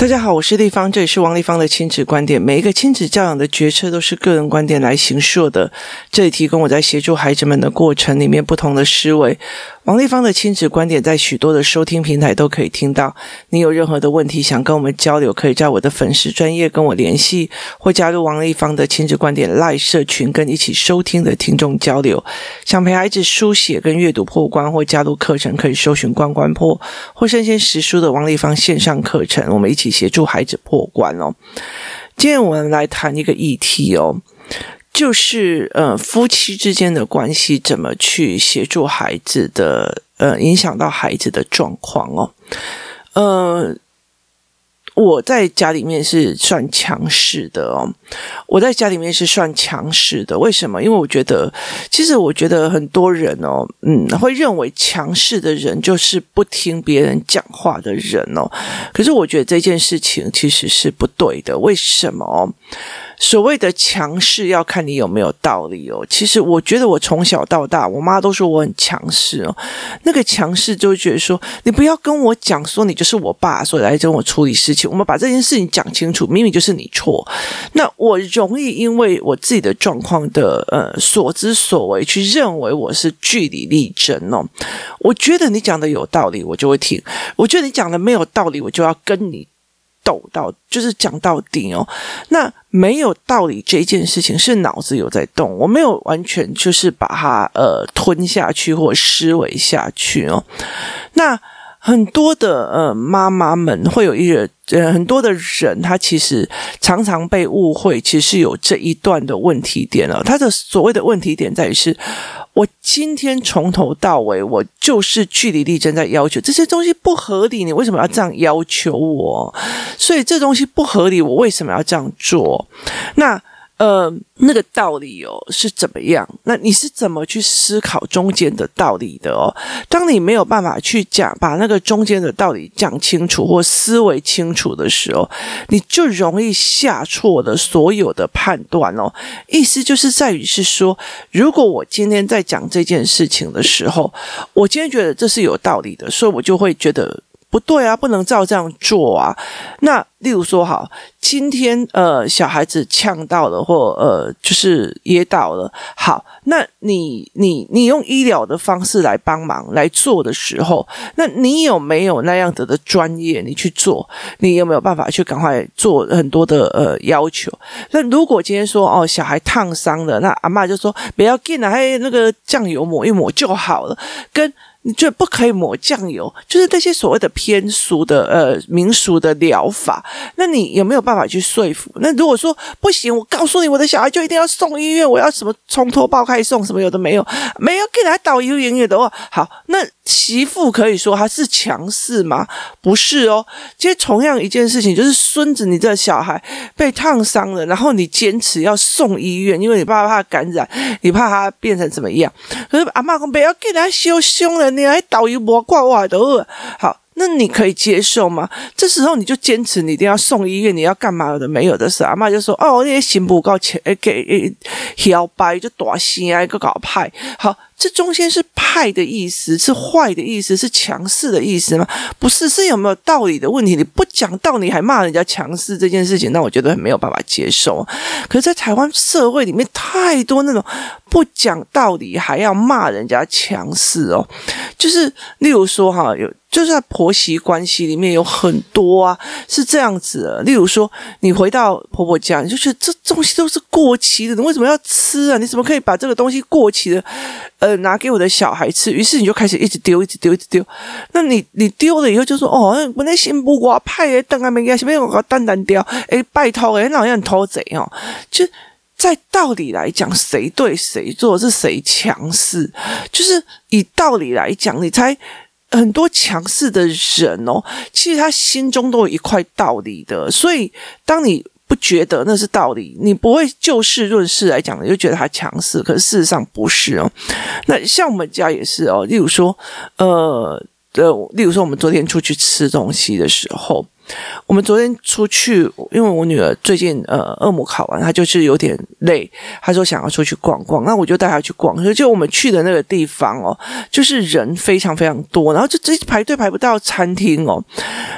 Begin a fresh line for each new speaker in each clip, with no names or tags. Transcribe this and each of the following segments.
大家好，我是丽芳，这里是王丽芳的亲子观点。每一个亲子教养的决策都是个人观点来形塑的，这里提供我在协助孩子们的过程里面不同的思维。王立芳的亲子观点在许多的收听平台都可以听到。你有任何的问题想跟我们交流，可以在我的粉丝专业跟我联系，或加入王立芳的亲子观点 Live 社群，跟一起收听的听众交流。想陪孩子书写跟阅读破关，或加入课程，可以搜寻“关关破”或“生鲜识书”的王立芳线上课程，我们一起协助孩子破关哦。今天我们来谈一个议题哦。就是呃，夫妻之间的关系怎么去协助孩子的呃，影响到孩子的状况哦。呃，我在家里面是算强势的哦。我在家里面是算强势的，为什么？因为我觉得，其实我觉得很多人哦，嗯，会认为强势的人就是不听别人讲话的人哦。可是我觉得这件事情其实是不对的，为什么？所谓的强势要看你有没有道理哦。其实我觉得我从小到大，我妈都说我很强势哦。那个强势就觉得说，你不要跟我讲说你就是我爸，所以来跟我处理事情。我们把这件事情讲清楚，明明就是你错。那我容易因为我自己的状况的呃所知所为，去认为我是据理力争哦。我觉得你讲的有道理，我就会听；我觉得你讲的没有道理，我就要跟你。抖到就是讲到底哦，那没有道理这件事情是脑子有在动，我没有完全就是把它呃吞下去或思维下去哦，那。很多的呃妈妈们会有一个呃很多的人，他其实常常被误会，其实有这一段的问题点了。他的所谓的问题点在于是，我今天从头到尾，我就是据理力争在要求这些东西不合理，你为什么要这样要求我？所以这东西不合理，我为什么要这样做？那。呃，那个道理哦是怎么样？那你是怎么去思考中间的道理的哦？当你没有办法去讲，把那个中间的道理讲清楚或思维清楚的时候，你就容易下错的所有的判断哦。意思就是在于是说，如果我今天在讲这件事情的时候，我今天觉得这是有道理的，所以我就会觉得。不对啊，不能照这样做啊。那例如说，好，今天呃，小孩子呛到了，或呃，就是噎到了。好，那你你你用医疗的方式来帮忙来做的时候，那你有没有那样子的专业？你去做，你有没有办法去赶快做很多的呃要求？那如果今天说哦，小孩烫伤了，那阿嬷就说不要紧啊，还有那个酱油抹一抹就好了，跟。你就不可以抹酱油，就是那些所谓的偏俗的呃民俗的疗法，那你有没有办法去说服？那如果说不行，我告诉你，我的小孩就一定要送医院，我要什么从头包开送，什么有的没有，没有给他导游营业的话，好，那媳妇可以说他是强势吗？不是哦，其实同样一件事情，就是孙子，你这小孩被烫伤了，然后你坚持要送医院，因为你怕怕感染，你怕他变成怎么样？可是阿妈讲不要给他修胸了。你还导游无挂我的，好，那你可以接受吗？这时候你就坚持你一定要送医院，你要干嘛的？没有的事，阿嬷就说：“哦，那些行不够钱，给摇摆就大声啊，一个搞派。”好。这中间是派的意思，是坏的意思，是强势的意思吗？不是，是有没有道理的问题。你不讲道理还骂人家强势这件事情，那我觉得很没有办法接受。可是，在台湾社会里面，太多那种不讲道理还要骂人家强势哦，就是例如说哈，有就是在婆媳关系里面有很多啊，是这样子的。例如说，你回到婆婆家，你就觉得这东西都是过期的，你为什么要吃啊？你怎么可以把这个东西过期的？呃，拿给我的小孩吃，于是你就开始一直丢，一直丢，一直丢。那你你丢了以后就说，哦，我那心不挂派的，等下没给，什么我单单丢，诶，拜托诶，好像偷贼哦。就在道理来讲，谁对谁错，是谁强势？就是以道理来讲，你猜很多强势的人哦，其实他心中都有一块道理的。所以当你。不觉得那是道理，你不会就事论事来讲，你就觉得他强势，可是事实上不是哦。那像我们家也是哦，例如说，呃，呃，例如说，我们昨天出去吃东西的时候，我们昨天出去，因为我女儿最近呃二模考完，她就是有点累，她说想要出去逛逛，那我就带她去逛。所以就我们去的那个地方哦，就是人非常非常多，然后就直接排队排不到餐厅哦。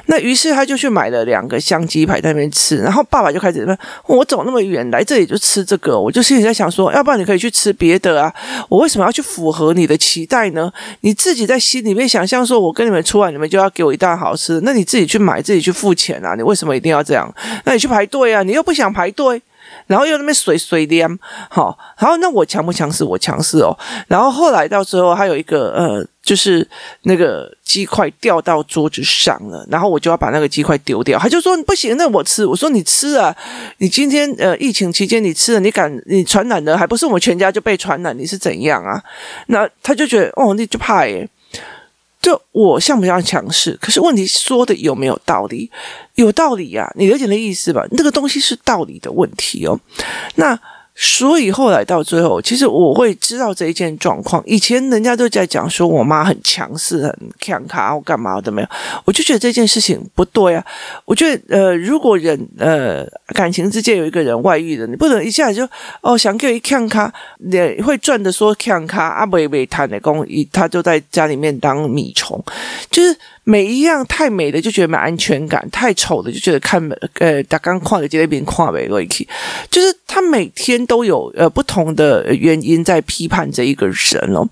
那于是她就去买了两个香鸡排在那边吃，然后爸爸就开始问我走那么远来这里就吃这个，我就心里在想说，要不然你可以去吃别的啊，我为什么要去符合你的期待呢？你自己在心里面想象说，我跟你们出来，你们就要给我一顿好吃，那你自己去买，自己去付钱。啊！你为什么一定要这样？那你去排队啊！你又不想排队，然后又那边水水凉，好，然后那我强不强势？我强势哦。然后后来到最后，还有一个呃，就是那个鸡块掉到桌子上了，然后我就要把那个鸡块丢掉。他就说不行，那我吃。我说你吃啊！你今天呃疫情期间你吃了，你敢你传染了，还不是我们全家就被传染？你是怎样啊？那他就觉得哦，你就怕耶。就我像不像强势？可是问题说的有没有道理？有道理呀、啊，你了解那意思吧？那个东西是道理的问题哦。那。所以后来到最后，其实我会知道这一件状况。以前人家都在讲说我妈很强势、很强卡或干嘛的没有，我就觉得这件事情不对啊。我觉得呃，如果人呃感情之间有一个人外遇的，你不能一下就哦想给一强卡，你会赚的说强卡啊，不会谈的工，他就在家里面当米虫，就是。每一样太美的就觉得没安全感，太丑的就觉得看呃，打刚跨的这边跨没过去，就是每天都有呃不同的原因在批判这一个人哦，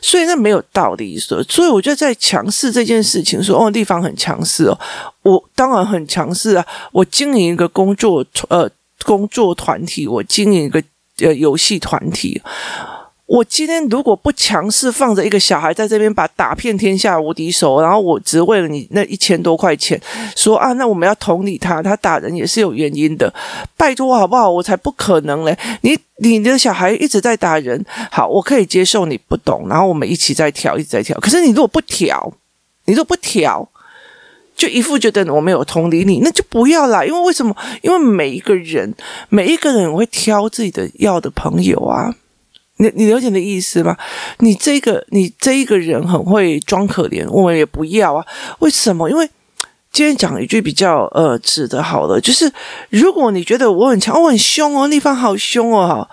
所以那没有道理说，所以我就在强势这件事情说哦，地方很强势哦，我当然很强势啊，我经营一个工作呃工作团体，我经营一个呃游戏团体。我今天如果不强势，放着一个小孩在这边把打遍天下无敌手，然后我只为了你那一千多块钱，说啊，那我们要同理他，他打人也是有原因的，拜托好不好？我才不可能嘞！你你的小孩一直在打人，好，我可以接受你不懂，然后我们一起在调，一直在调。可是你如果不调，你如果不调，就一副觉得我没有同理你，那就不要啦。因为为什么？因为每一个人，每一个人会挑自己的要的朋友啊。你你了解的意思吗？你这个你这一个人很会装可怜，我们也不要啊。为什么？因为今天讲一句比较呃直的，好了，就是如果你觉得我很强，我很凶哦，那方好凶哦，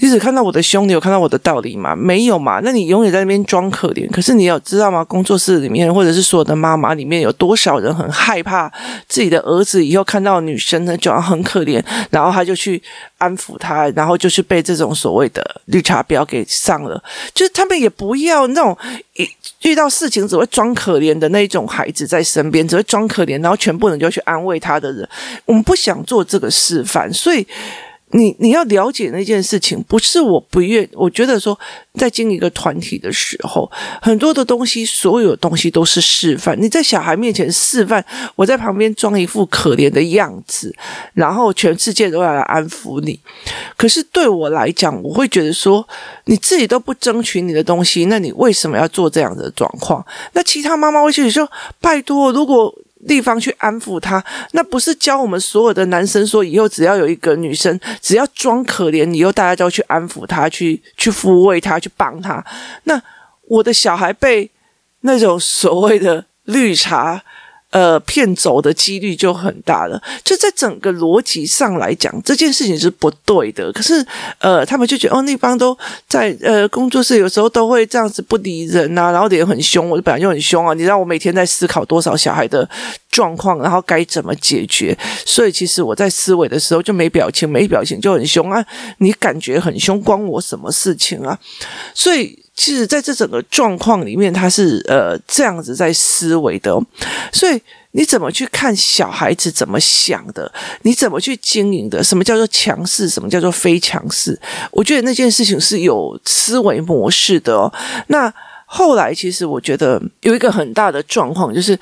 你只看到我的胸，你有看到我的道理吗？没有嘛？那你永远在那边装可怜。可是你要知道吗？工作室里面，或者是所有的妈妈里面有多少人很害怕自己的儿子以后看到女生呢，就要很可怜，然后他就去安抚他，然后就是被这种所谓的绿茶婊给上了。就是他们也不要那种一遇到事情只会装可怜的那种孩子在身边，只会装可怜，然后全部人就去安慰他的人。我们不想做这个示范，所以。你你要了解那件事情，不是我不愿。我觉得说，在经营一个团体的时候，很多的东西，所有东西都是示范。你在小孩面前示范，我在旁边装一副可怜的样子，然后全世界都要来安抚你。可是对我来讲，我会觉得说，你自己都不争取你的东西，那你为什么要做这样的状况？那其他妈妈会去说，拜托，如果。地方去安抚他，那不是教我们所有的男生说，以后只要有一个女生，只要装可怜，以后大家都要去安抚他，去去抚慰他，去帮他。那我的小孩被那种所谓的绿茶。呃，骗走的几率就很大了。就在整个逻辑上来讲，这件事情是不对的。可是，呃，他们就觉得哦，那帮都在呃工作室，有时候都会这样子不理人呐、啊，然后脸很凶。我本来就很凶啊，你知道我每天在思考多少小孩的状况，然后该怎么解决。所以，其实我在思维的时候就没表情，没表情就很凶啊。你感觉很凶，关我什么事情啊？所以。其实，在这整个状况里面，他是呃这样子在思维的，所以你怎么去看小孩子怎么想的？你怎么去经营的？什么叫做强势？什么叫做非强势？我觉得那件事情是有思维模式的哦。那。后来，其实我觉得有一个很大的状况，就是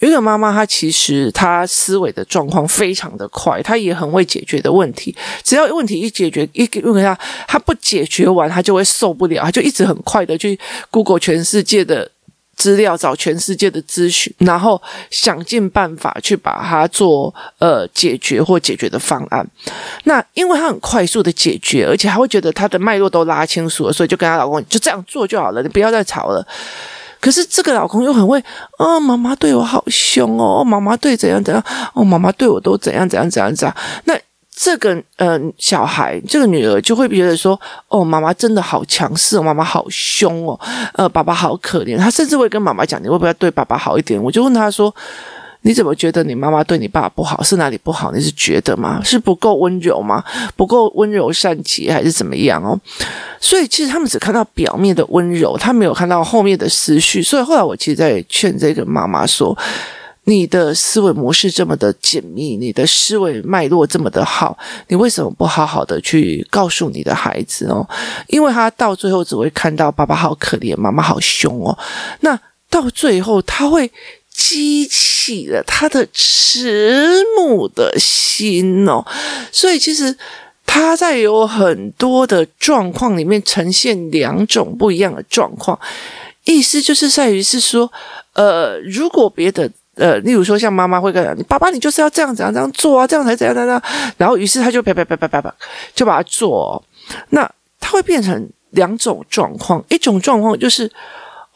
有一个妈妈，她其实她思维的状况非常的快，她也很会解决的问题。只要问题一解决，一问她，她不解决完，她就会受不了，她就一直很快的去 Google 全世界的。资料，找全世界的咨询，然后想尽办法去把它做呃解决或解决的方案。那因为他很快速的解决，而且还会觉得他的脉络都拉清楚了，所以就跟他老公就这样做就好了，你不要再吵了。可是这个老公又很会，哦，妈妈对我好凶哦，妈妈对怎样怎样，哦，妈妈对我都怎样怎样怎样怎样。那这个呃小孩，这个女儿就会觉得说，哦，妈妈真的好强势，妈妈好凶哦，呃，爸爸好可怜。她甚至会跟妈妈讲，你会不会对爸爸好一点？我就问她说。你怎么觉得你妈妈对你爸爸不好？是哪里不好？你是觉得吗？是不够温柔吗？不够温柔善解，还是怎么样哦？所以其实他们只看到表面的温柔，他没有看到后面的思绪。所以后来我其实在劝这个妈妈说：“你的思维模式这么的紧密，你的思维脉络这么的好，你为什么不好好的去告诉你的孩子哦？因为他到最后只会看到爸爸好可怜，妈妈好凶哦。那到最后他会。”激起了他的慈母的心哦，所以其实他在有很多的状况里面呈现两种不一样的状况，意思就是在于是说，呃，如果别的呃，例如说像妈妈会跟你爸爸，你就是要这样怎样这样做啊，这样才怎样怎样，然后于是他就啪啪啪啪啪啪就把它做，那他会变成两种状况，一种状况就是。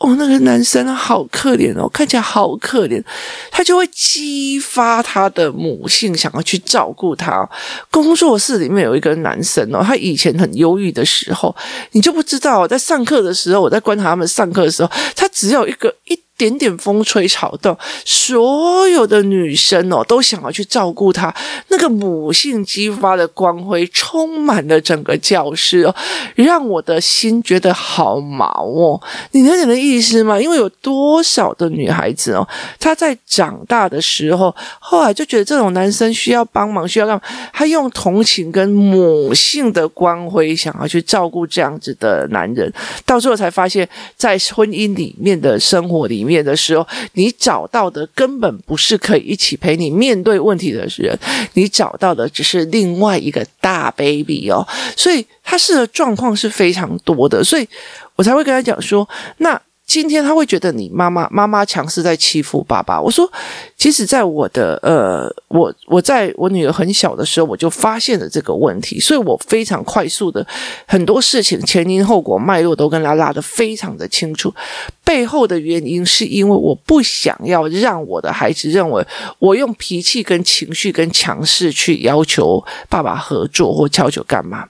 哦，那个男生好可怜哦，看起来好可怜，他就会激发他的母性，想要去照顾他。工作室里面有一个男生哦，他以前很忧郁的时候，你就不知道，在上课的时候，我在观察他们上课的时候，他只要一个一。点点风吹草动，所有的女生哦都想要去照顾她。那个母性激发的光辉充满了整个教室哦，让我的心觉得好毛哦。你能懂的意思吗？因为有多少的女孩子哦，她在长大的时候，后来就觉得这种男生需要帮忙，需要干嘛？她用同情跟母性的光辉想要去照顾这样子的男人，到最后才发现，在婚姻里面的生活里面。面的时候，你找到的根本不是可以一起陪你面对问题的人，你找到的只是另外一个大 baby 哦，所以他是的状况是非常多的，所以我才会跟他讲说，那。今天他会觉得你妈妈妈妈强势在欺负爸爸。我说，其实，在我的呃，我我在我女儿很小的时候，我就发现了这个问题，所以我非常快速的很多事情前因后果脉络都跟他拉得非常的清楚。背后的原因是因为我不想要让我的孩子认为我用脾气跟情绪跟强势去要求爸爸合作或要求干嘛。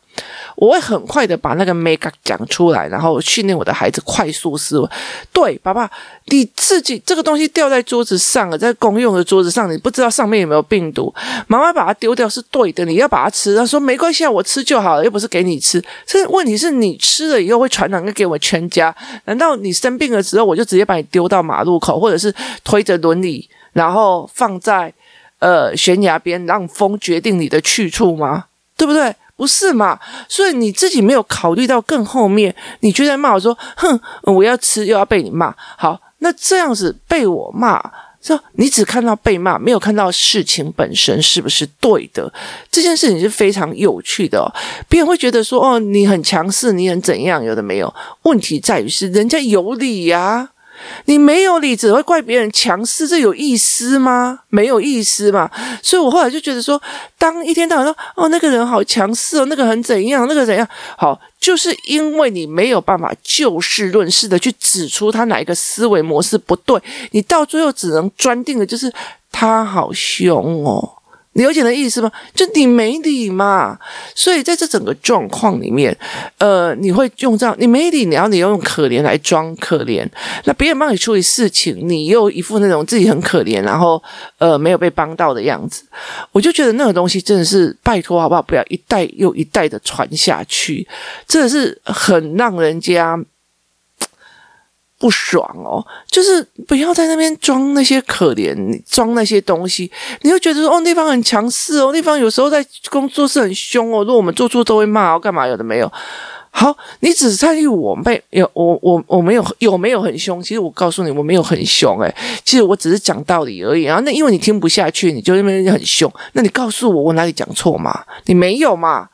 我会很快的把那个 make up 讲出来，然后训练我的孩子快速思维。对，爸爸，你自己这个东西掉在桌子上了，在公用的桌子上，你不知道上面有没有病毒。妈妈把它丢掉是对的，你要把它吃。他说没关系啊，我吃就好了，又不是给你吃。这问题是你吃了以后会传染给我全家。难道你生病了之后，我就直接把你丢到马路口，或者是推着轮椅，然后放在呃悬崖边，让风决定你的去处吗？对不对？不是嘛？所以你自己没有考虑到更后面，你就在骂我说：“哼，我要吃又要被你骂。”好，那这样子被我骂，说你只看到被骂，没有看到事情本身是不是对的？这件事情是非常有趣的。别人会觉得说：“哦，你很强势，你很怎样？”有的没有？问题在于是人家有理呀。你没有理，只会怪别人强势，这有意思吗？没有意思嘛。所以我后来就觉得说，当一天到晚说哦，那个人好强势哦，那个很怎样，那个怎样，好，就是因为你没有办法就事论事的去指出他哪一个思维模式不对，你到最后只能钻定的就是他好凶哦。你了解的意思吗？就你没理嘛，所以在这整个状况里面，呃，你会用这样，你没理，然后你要用可怜来装可怜，那别人帮你处理事情，你又一副那种自己很可怜，然后呃没有被帮到的样子，我就觉得那个东西真的是拜托好不好？不要一代又一代的传下去，真的是很让人家。不爽哦，就是不要在那边装那些可怜，装那些东西，你就觉得说哦，那方很强势哦，那方有时候在工作是很凶哦，如果我们做错都会骂哦，干嘛有的没有。好，你只在意我被有我我我没有有没有很凶？其实我告诉你，我没有很凶诶，其实我只是讲道理而已。然后那因为你听不下去，你就那边很凶，那你告诉我我哪里讲错嘛？你没有嘛？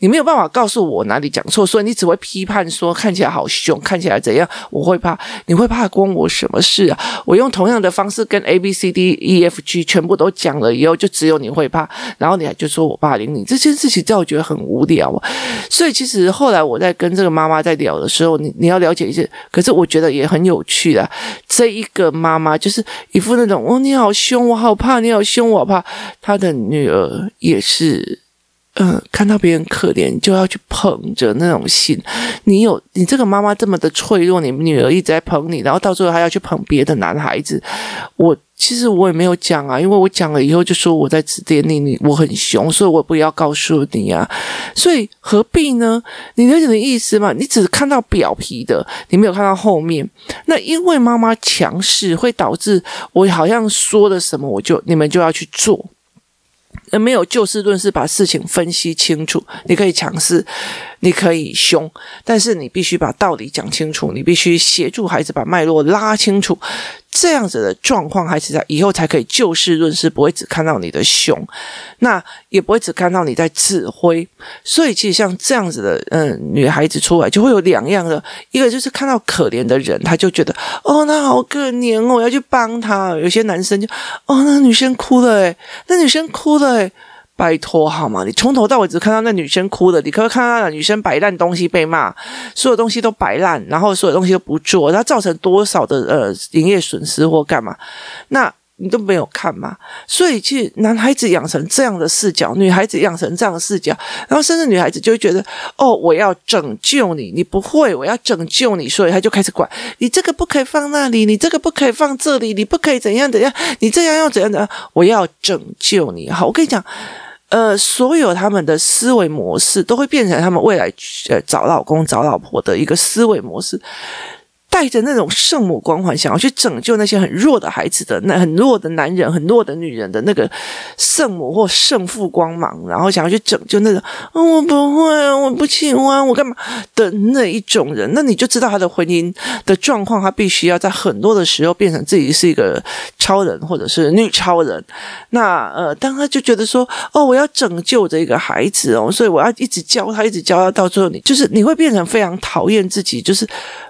你没有办法告诉我哪里讲错，所以你只会批判说看起来好凶，看起来怎样，我会怕，你会怕关我什么事啊？我用同样的方式跟 A B C D E F G 全部都讲了以后，就只有你会怕，然后你还就说我霸凌你，这件事情让我觉得很无聊啊。所以其实后来我在跟这个妈妈在聊的时候，你你要了解一些，可是我觉得也很有趣的，这一个妈妈就是一副那种哦，你好凶，我好怕，你好凶，我好怕，她的女儿也是。嗯，看到别人可怜就要去捧着那种心，你有你这个妈妈这么的脆弱，你们女儿一直在捧你，然后到最后还要去捧别的男孩子。我其实我也没有讲啊，因为我讲了以后就说我在指点你，你我很凶，所以我不要告诉你啊。所以何必呢？你了解的意思吗？你只看到表皮的，你没有看到后面。那因为妈妈强势会导致我好像说了什么，我就你们就要去做。而没有就事论事，把事情分析清楚。你可以强势，你可以凶，但是你必须把道理讲清楚。你必须协助孩子把脉络拉清楚。这样子的状况，孩子在以后才可以就事论事，不会只看到你的凶，那也不会只看到你在指挥。所以，其实像这样子的，嗯，女孩子出来就会有两样的，一个就是看到可怜的人，他就觉得哦，那好可怜哦，我要去帮他。有些男生就哦，那女生哭了诶，那女生哭了拜托好吗？你从头到尾只看到那女生哭的，你可不可以看到那女生摆烂东西被骂，所有东西都摆烂，然后所有东西都不做，它造成多少的呃营业损失或干嘛？那你都没有看嘛？所以其实男孩子养成这样的视角，女孩子养成这样的视角，然后甚至女孩子就会觉得哦，我要拯救你，你不会，我要拯救你，所以他就开始管你这个不可以放那里，你这个不可以放这里，你不可以怎样怎样，你这样要怎样怎样，我要拯救你。好，我跟你讲。呃，所有他们的思维模式都会变成他们未来呃找老公找老婆的一个思维模式。带着那种圣母光环，想要去拯救那些很弱的孩子的那很弱的男人、很弱的女人的那个圣母或圣父光芒，然后想要去拯救那种，我不会，我不喜欢，我干嘛的那一种人，那你就知道他的婚姻的状况，他必须要在很多的时候变成自己是一个超人或者是女超人。那呃，当他就觉得说，哦，我要拯救这个孩子哦，所以我要一直教他，一直教他，到最后你就是你会变成非常讨厌自己，就是。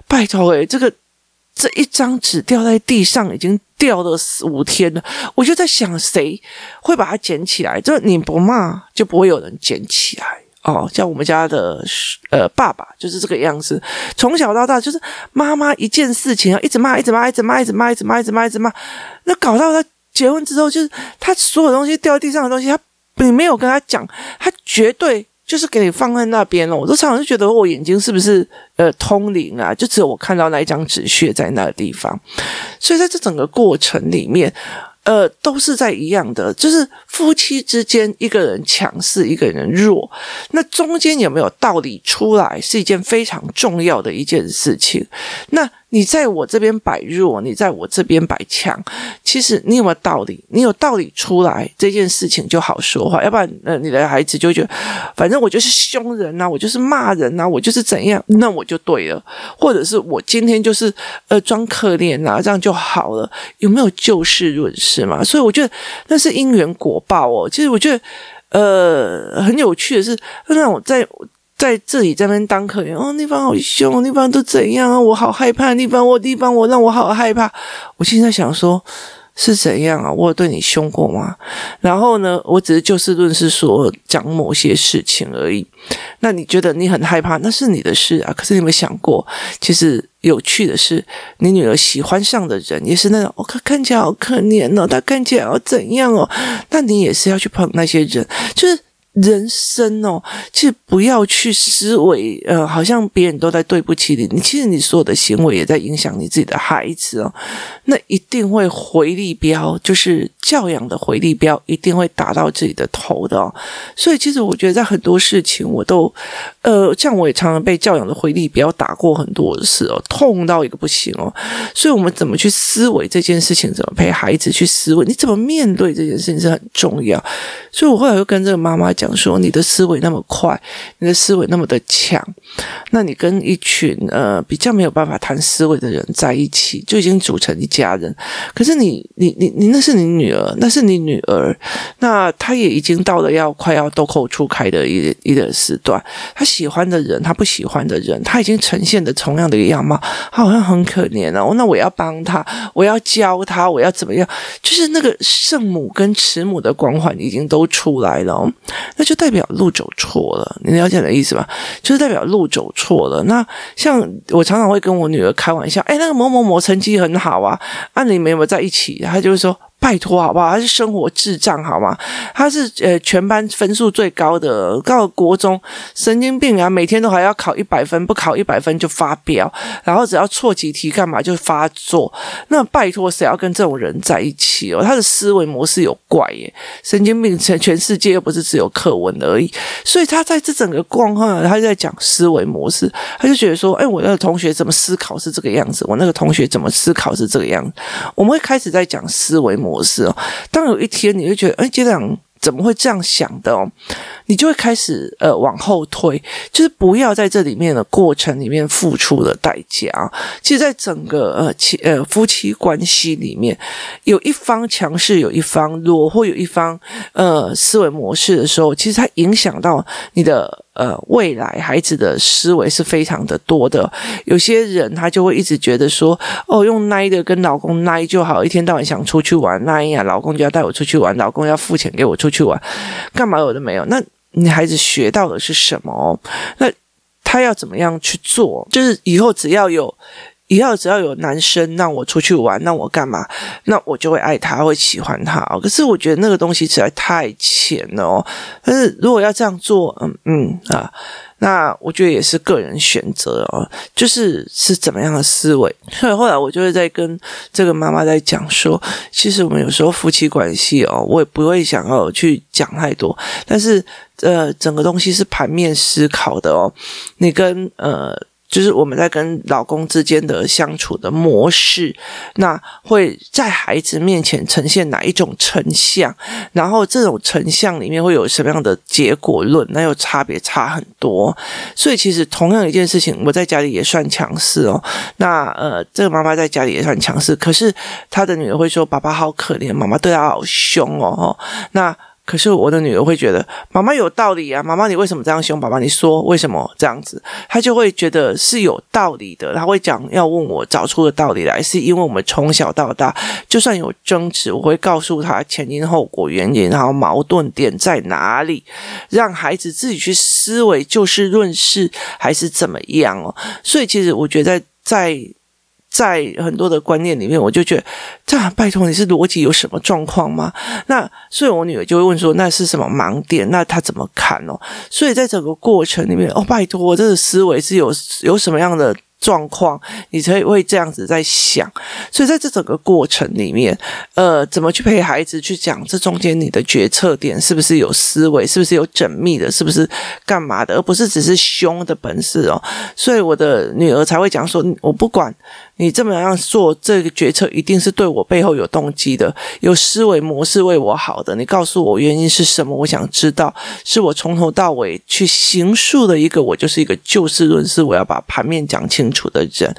拜托诶，这个这一张纸掉在地上，已经掉了四五天了。我就在想，谁会把它捡起来？就你不骂，就不会有人捡起来哦。像我们家的呃爸爸就是这个样子，从小到大就是妈妈一件事情啊，一直骂，一直骂，一直骂，一直骂，一直骂，一直骂，一直骂。那搞到他结婚之后，就是他所有东西掉地上的东西，他你没有跟他讲，他绝对。就是给你放在那边了，我都常常就觉得我眼睛是不是呃通灵啊？就只有我看到那一张纸屑在那个地方，所以在这整个过程里面，呃，都是在一样的，就是夫妻之间一个人强势，一个人弱，那中间有没有道理出来，是一件非常重要的一件事情。那。你在我这边摆弱，你在我这边摆强，其实你有没有道理？你有道理出来，这件事情就好说话。要不然，呃，你的孩子就觉得，反正我就是凶人呐、啊，我就是骂人呐、啊，我就是怎样，那我就对了。或者是我今天就是呃装可怜呐、啊，这样就好了。有没有就事论事嘛？所以我觉得那是因缘果报哦。其实我觉得，呃，很有趣的是，那种在。在这里这边当可怜哦，那方好凶，那方都怎样啊？我好害怕，那方我地方我让我好害怕。我现在想说，是怎样啊？我有对你凶过吗？然后呢，我只是就事论事说讲某些事情而已。那你觉得你很害怕，那是你的事啊。可是你有没有想过，其实有趣的是，你女儿喜欢上的人也是那种，我、哦、看看起来好可怜哦，她看起来要怎样哦？那你也是要去捧那些人，就是。人生哦，其实不要去思维，呃，好像别人都在对不起你，你其实你所有的行为也在影响你自己的孩子哦，那一定会回力镖，就是教养的回力镖，一定会打到自己的头的哦。所以其实我觉得在很多事情我都，呃，像我也常常被教养的回力镖打过很多次哦，痛到一个不行哦。所以我们怎么去思维这件事情，怎么陪孩子去思维，你怎么面对这件事情是很重要。所以我后来又跟这个妈妈讲。说，你的思维那么快，你的思维那么的强，那你跟一群呃比较没有办法谈思维的人在一起，就已经组成一家人。可是你你你你那是你女儿，那是你女儿，那她也已经到了要快要豆蔻初开的一一个时段，她喜欢的人，她不喜欢的人，她已经呈现的同样的一个样貌，她好像很可怜哦。那我要帮她，我要教她，我要怎么样？就是那个圣母跟慈母的光环已经都出来了哦，那就代表路走错了。你了解的意思吧？就是代表路走错了。那像我常常会跟我女儿开玩笑，哎，那个某某某成绩很好啊，啊，你们有没有在一起？她就会说。拜托好不好？他是生活智障好吗？他是呃全班分数最高的，到国中神经病啊！每天都还要考一百分，不考一百分就发飙，然后只要错几题干嘛就发作。那拜托谁要跟这种人在一起哦？他的思维模式有怪耶，神经病！全全世界又不是只有课文而已，所以他在这整个状况，他就在讲思维模式，他就觉得说，哎，我那个同学怎么思考是这个样子？我那个同学怎么思考是这个样子？我们会开始在讲思维模式。模式哦，当有一天你会觉得，哎，家长怎么会这样想的哦？你就会开始呃往后退，就是不要在这里面的过程里面付出的代价啊。其实，在整个呃妻呃夫妻关系里面，有一方强势，有一方弱，或有一方呃思维模式的时候，其实它影响到你的。呃，未来孩子的思维是非常的多的。有些人他就会一直觉得说，哦，用奶的跟老公奶就好，一天到晚想出去玩，奶呀，老公就要带我出去玩，老公要付钱给我出去玩，干嘛有的没有？那你孩子学到的是什么？那他要怎么样去做？就是以后只要有。以后只要有男生让我出去玩，那我干嘛？那我就会爱他，会喜欢他。可是我觉得那个东西实在太浅了哦。但是如果要这样做，嗯嗯啊，那我觉得也是个人选择哦。就是是怎么样的思维？所以后来我就会在跟这个妈妈在讲说，其实我们有时候夫妻关系哦，我也不会想要去讲太多。但是呃，整个东西是盘面思考的哦。你跟呃。就是我们在跟老公之间的相处的模式，那会在孩子面前呈现哪一种成像？然后这种成像里面会有什么样的结果论？那又差别差很多。所以其实同样一件事情，我在家里也算强势哦。那呃，这个妈妈在家里也算强势，可是她的女儿会说：“爸爸好可怜，妈妈对她好凶哦。”那。可是我的女儿会觉得妈妈有道理啊，妈妈你为什么这样凶？爸爸你说为什么这样子？她就会觉得是有道理的，她会讲要问我找出的道理来，是因为我们从小到大就算有争执，我会告诉她前因后果原因，然后矛盾点在哪里，让孩子自己去思维，就事论事还是怎么样哦。所以其实我觉得在。在很多的观念里面，我就觉得，这样拜托你是逻辑有什么状况吗？那所以，我女儿就会问说，那是什么盲点？那她怎么看哦？所以在整个过程里面，哦，拜托，这个思维是有有什么样的？状况，你才会这样子在想，所以在这整个过程里面，呃，怎么去陪孩子去讲这中间你的决策点是不是有思维，是不是有缜密的，是不是干嘛的，而不是只是凶的本事哦。所以我的女儿才会讲说，我不管你这么样做这个决策，一定是对我背后有动机的，有思维模式为我好的。你告诉我原因是什么？我想知道，是我从头到尾去行述的一个，我就是一个就事论事，我要把盘面讲清楚。的人，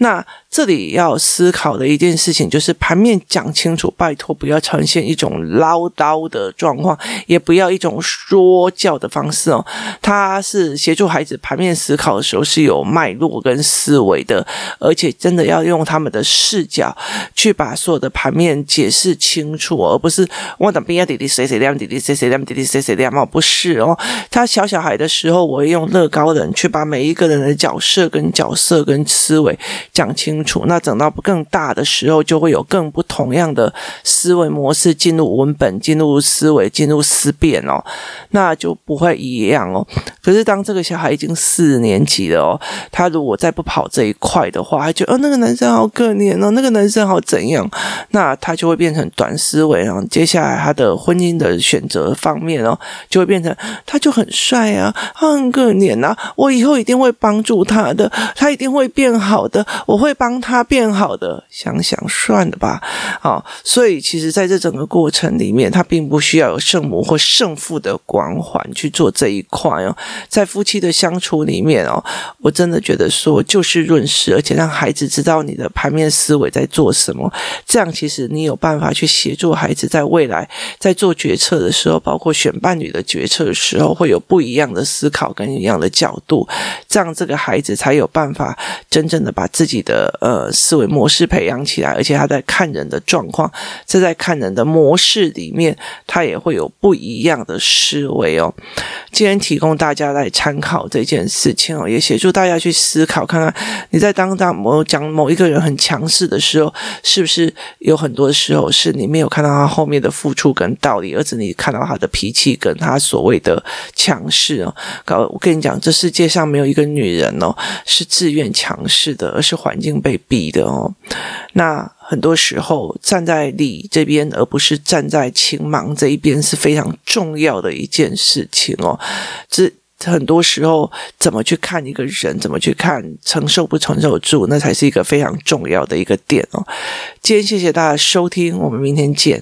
那。这里要思考的一件事情就是盘面讲清楚，拜托不要呈现一种唠叨的状况，也不要一种说教的方式哦。他是协助孩子盘面思考的时候是有脉络跟思维的，而且真的要用他们的视角去把所有的盘面解释清楚，而不是我等边呀弟弟谁谁亮弟弟谁谁亮弟弟谁谁亮嘛，不是哦。他小小孩的时候，我会用乐高人去把每一个人的角色跟角色跟思维讲清楚。那等到更大的时候，就会有更不同样的思维模式进入文本、进入思维、进入思辨哦，那就不会一样哦。可是当这个小孩已经四年级了哦，他如果再不跑这一块的话，他就哦，那个男生好可怜哦，那个男生好怎样？那他就会变成短思维哦。接下来他的婚姻的选择方面哦，就会变成他就很帅啊，他很可怜啊，我以后一定会帮助他的，他一定会变好的。我会帮他变好的，想想算了吧。好，所以其实在这整个过程里面，他并不需要有圣母或圣父的光环去做这一块哦。在夫妻的相处里面哦，我真的觉得说就事论事，而且让孩子知道你的盘面思维在做什么，这样其实你有办法去协助孩子在未来在做决策的时候，包括选伴侣的决策的时候，会有不一样的思考跟一样的角度，这样这个孩子才有办法真正的把自己自己的呃思维模式培养起来，而且他在看人的状况，这在看人的模式里面，他也会有不一样的思维哦。今天提供大家来参考这件事情哦，也协助大家去思考，看看你在当当某讲某一个人很强势的时候，是不是有很多时候是你没有看到他后面的付出跟道理，而是你看到他的脾气跟他所谓的强势哦。搞我跟你讲，这世界上没有一个女人哦是自愿强势的，而是环境被逼的哦。那很多时候站在理这边，而不是站在情盲这一边，是非常重要的一件事情哦。这很多时候怎么去看一个人，怎么去看承受不承受住，那才是一个非常重要的一个点哦。今天谢谢大家收听，我们明天见。